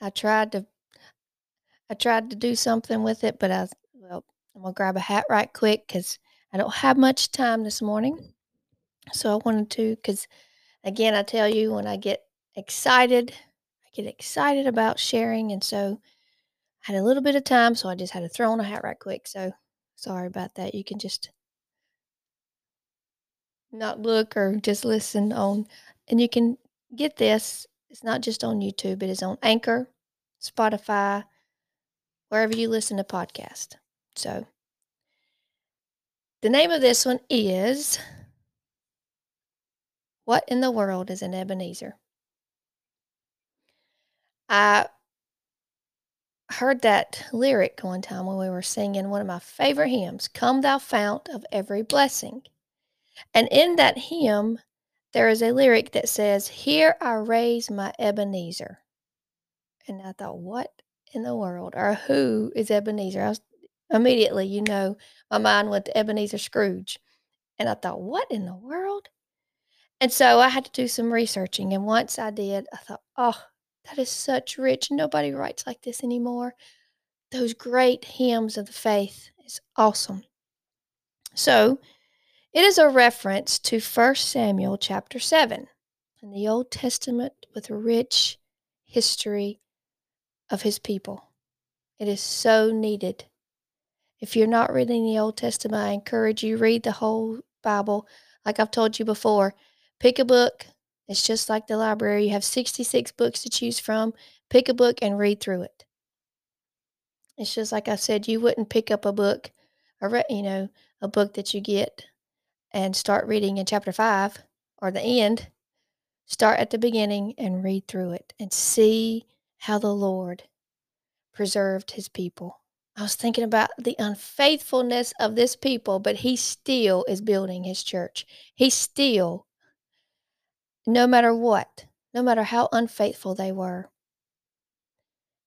I tried to I tried to do something with it, but I well, I'm gonna grab a hat right quick because I don't have much time this morning. So I wanted to, because again, I tell you when I get excited, I get excited about sharing, and so I had a little bit of time, so I just had to throw on a hat right quick. So sorry about that. You can just not look or just listen on, and you can get this. It's not just on YouTube; it is on Anchor, Spotify, wherever you listen to podcasts. So the name of this one is What in the World is an Ebenezer? I heard that lyric one time when we were singing one of my favorite hymns, Come Thou Fount of Every Blessing. And in that hymn, there is a lyric that says, Here I raise my Ebenezer. And I thought, what in the world? Or who is Ebenezer? I was immediately, you know, my mind went to Ebenezer Scrooge. And I thought, what in the world? And so I had to do some researching. And once I did, I thought, oh, that is such rich. Nobody writes like this anymore. Those great hymns of the faith is awesome. So it is a reference to 1 Samuel chapter 7 in the Old Testament with a rich history of his people. It is so needed. If you're not reading the Old Testament, I encourage you read the whole Bible. Like I've told you before, pick a book. It's just like the library. You have 66 books to choose from. Pick a book and read through it. It's just like I said, you wouldn't pick up a book, or you know, a book that you get and start reading in chapter 5 or the end. Start at the beginning and read through it and see how the Lord preserved his people. I was thinking about the unfaithfulness of this people, but he still is building his church. He still, no matter what, no matter how unfaithful they were,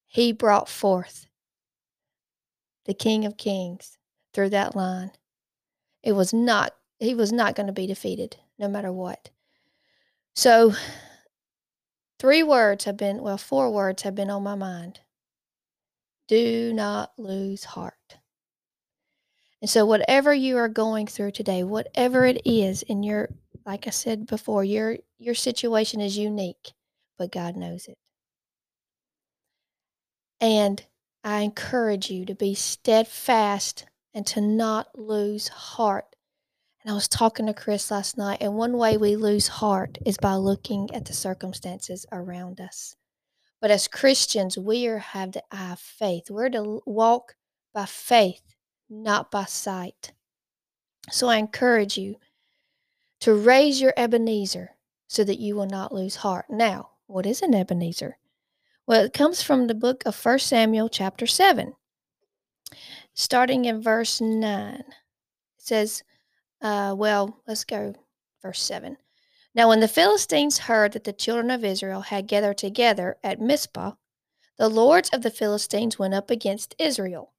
he brought forth the King of Kings through that line. It was not, he was not going to be defeated, no matter what. So, three words have been, well, four words have been on my mind. Do not lose heart. And so, whatever you are going through today, whatever it is in your, like I said before, your your situation is unique, but God knows it. And I encourage you to be steadfast and to not lose heart. And I was talking to Chris last night, and one way we lose heart is by looking at the circumstances around us. But as Christians, we are have the eye of faith. We're to walk by faith, not by sight. So I encourage you to raise your Ebenezer so that you will not lose heart. Now, what is an Ebenezer? Well, it comes from the book of 1 Samuel, chapter 7, starting in verse 9. It says, uh, well, let's go verse 7. Now, when the Philistines heard that the children of Israel had gathered together at Mizpah, the lords of the Philistines went up against Israel.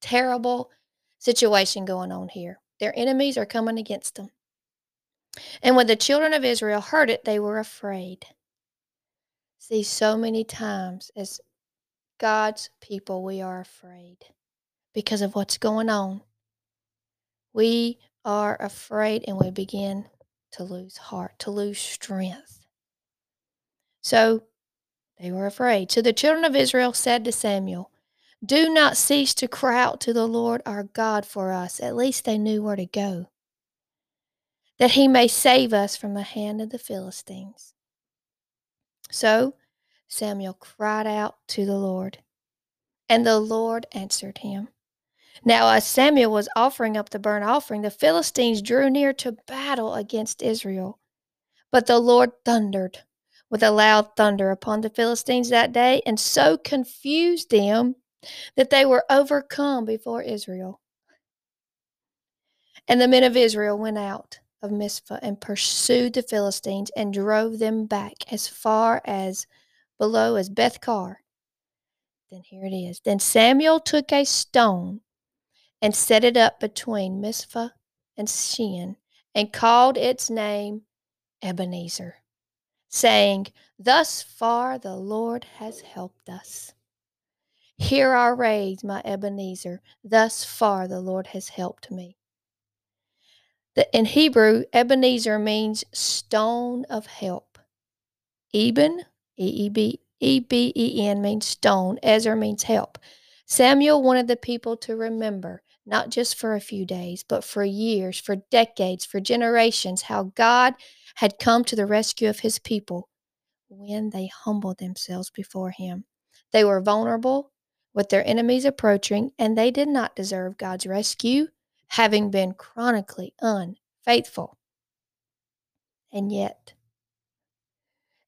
Terrible situation going on here. Their enemies are coming against them. And when the children of Israel heard it, they were afraid see so many times as God's people, we are afraid because of what's going on. We are afraid and we begin to lose heart, to lose strength. So they were afraid. So the children of Israel said to Samuel, Do not cease to cry out to the Lord our God for us. At least they knew where to go, that he may save us from the hand of the Philistines. So Samuel cried out to the Lord, and the Lord answered him. Now, as Samuel was offering up the burnt offering, the Philistines drew near to battle against Israel. But the Lord thundered with a loud thunder upon the Philistines that day, and so confused them that they were overcome before Israel. And the men of Israel went out of Mizpah and pursued the Philistines and drove them back as far as below as Beth-car. Then here it is. Then Samuel took a stone and set it up between Mizpah and Shen and called its name Ebenezer. saying, Thus far the Lord has helped us. Hear our raise, my Ebenezer. Thus far the Lord has helped me. The, in Hebrew, Ebenezer means stone of help. Eben, E E B E B E N means stone. Ezer means help. Samuel wanted the people to remember, not just for a few days, but for years, for decades, for generations, how God had come to the rescue of his people when they humbled themselves before him. They were vulnerable with their enemies approaching, and they did not deserve God's rescue, having been chronically unfaithful. And yet,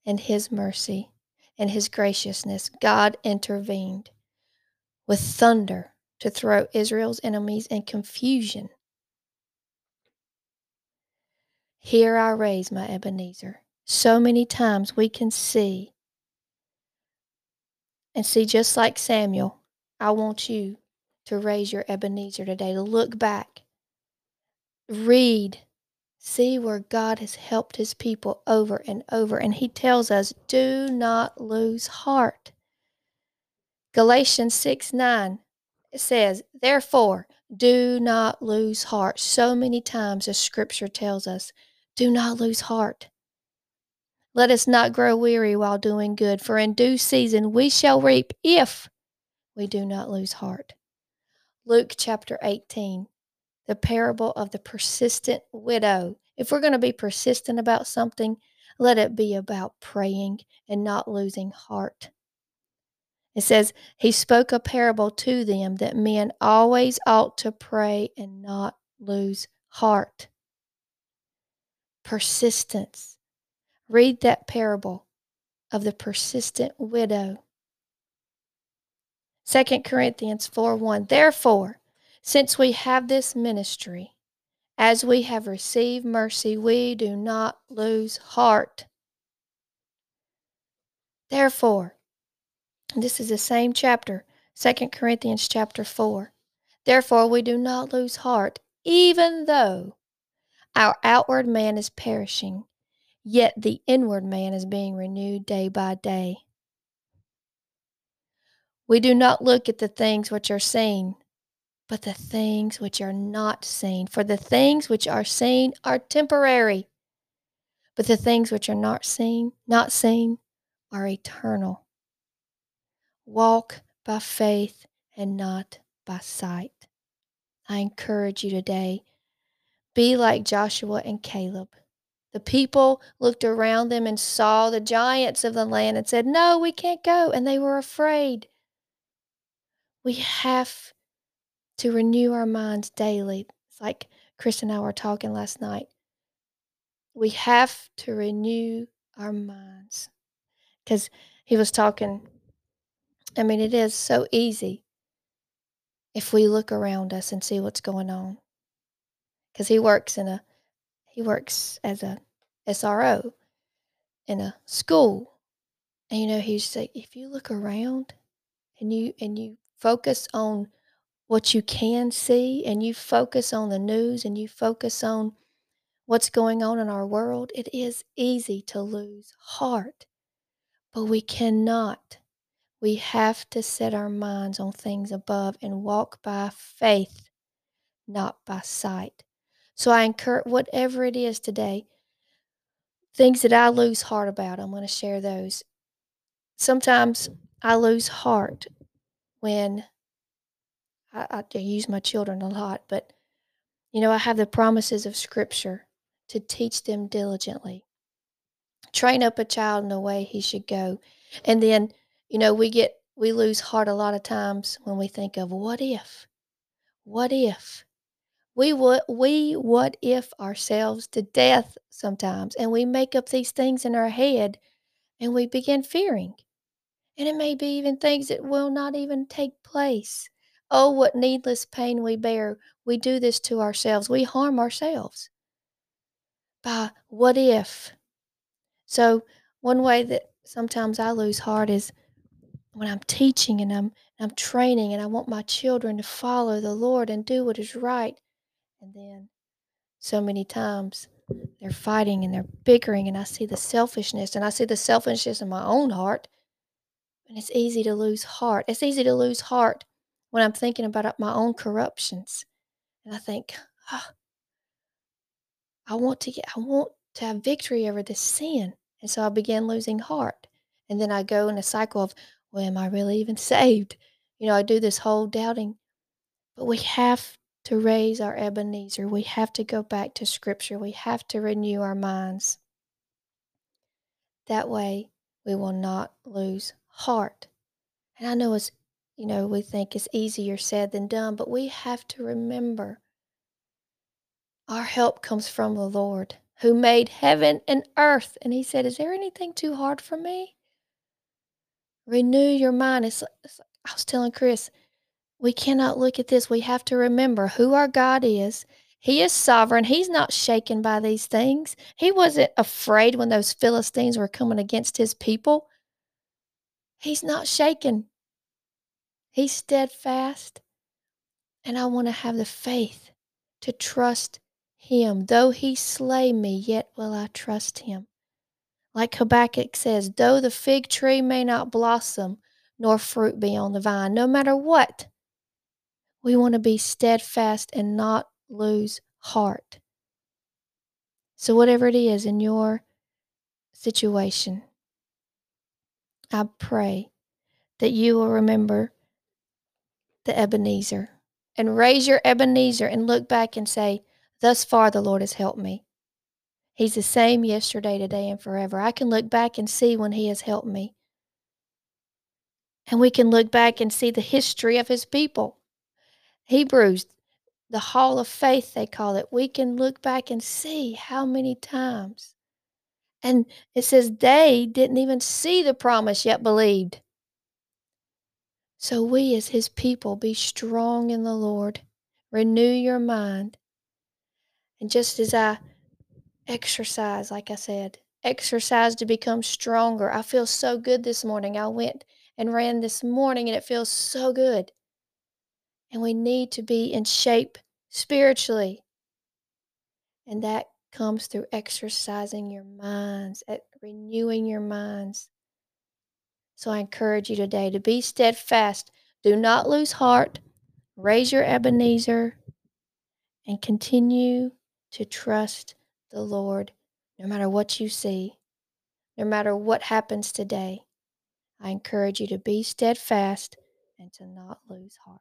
in his mercy and his graciousness, God intervened with thunder to throw Israel's enemies in confusion. Here I raise my Ebenezer. So many times we can see and see, just like Samuel, I want you to raise your Ebenezer today, to look back, read, see where God has helped his people over and over. And he tells us, do not lose heart. Galatians 6 9 says, Therefore, do not lose heart. So many times the scripture tells us, do not lose heart. Let us not grow weary while doing good, for in due season we shall reap if we do not lose heart. Luke chapter 18, the parable of the persistent widow. If we're going to be persistent about something, let it be about praying and not losing heart. It says, He spoke a parable to them that men always ought to pray and not lose heart. Persistence. Read that parable of the persistent widow. 2 Corinthians 4 1. Therefore, since we have this ministry, as we have received mercy, we do not lose heart. Therefore, this is the same chapter, 2 Corinthians chapter 4. Therefore, we do not lose heart, even though our outward man is perishing, yet the inward man is being renewed day by day. We do not look at the things which are seen, but the things which are not seen. For the things which are seen are temporary, but the things which are not seen, not seen, are eternal. Walk by faith and not by sight. I encourage you today be like Joshua and Caleb. The people looked around them and saw the giants of the land and said, No, we can't go. And they were afraid. We have to renew our minds daily. It's like Chris and I were talking last night. We have to renew our minds. Because he was talking, I mean, it is so easy if we look around us and see what's going on. Because he works in a he works as a SRO in a school. And you know, he's like, if you look around and you and you focus on what you can see and you focus on the news and you focus on what's going on in our world, it is easy to lose heart. But we cannot. We have to set our minds on things above and walk by faith, not by sight. So I encourage whatever it is today, things that I lose heart about, I'm going to share those. Sometimes I lose heart when I, I, use my children a lot, but you know, I have the promises of Scripture to teach them diligently. Train up a child in the way he should go. And then, you know, we get, we lose heart a lot of times when we think of what if? What if? We would we what if ourselves to death sometimes and we make up these things in our head and we begin fearing. And it may be even things that will not even take place. Oh, what needless pain we bear. We do this to ourselves. We harm ourselves by what if. So, one way that sometimes I lose heart is when I'm teaching and I'm I'm training and I want my children to follow the Lord and do what is right. And then so many times they're fighting and they're bickering, and I see the selfishness and I see the selfishness in my own heart. And it's easy to lose heart. It's easy to lose heart when I'm thinking about uh, my own corruptions. And I think, oh, I want to get, I want to have victory over this sin. And so I began losing heart. And then I go in a cycle of, well, am I really even saved? You know, I do this whole doubting. But we have to raise our Ebenezer. We have to go back to Scripture. We have to renew our minds. That way, we will not lose heart. And I know it's, you know, we think it's easier said than done, but we have to remember our help comes from the Lord who made heaven and earth. And He said, Is there anything too hard for me? Renew your mind. It's, it's I was telling Chris, we cannot look at this. We have to remember who our God is. He is sovereign. He's not shaken by these things. He wasn't afraid when those Philistines were coming against his people. He's not shaken. He's steadfast. And I want to have the faith to trust him. Though he slay me, yet will I trust him. Like Habakkuk says, though the fig tree may not blossom, nor fruit be on the vine, no matter what, we want to be steadfast and not lose heart. So, whatever it is in your situation, I pray that you will remember the Ebenezer and raise your Ebenezer and look back and say, Thus far the Lord has helped me. He's the same yesterday, today, and forever. I can look back and see when He has helped me. And we can look back and see the history of His people. Hebrews, the hall of faith, they call it. We can look back and see how many times. And it says they didn't even see the promise yet believed. So we, as his people, be strong in the Lord. Renew your mind. And just as I exercise, like I said, exercise to become stronger. I feel so good this morning. I went and ran this morning and it feels so good. And we need to be in shape spiritually. And that comes through exercising your minds, at renewing your minds. So I encourage you today to be steadfast. Do not lose heart. Raise your Ebenezer and continue to trust the Lord no matter what you see, no matter what happens today. I encourage you to be steadfast and to not lose heart.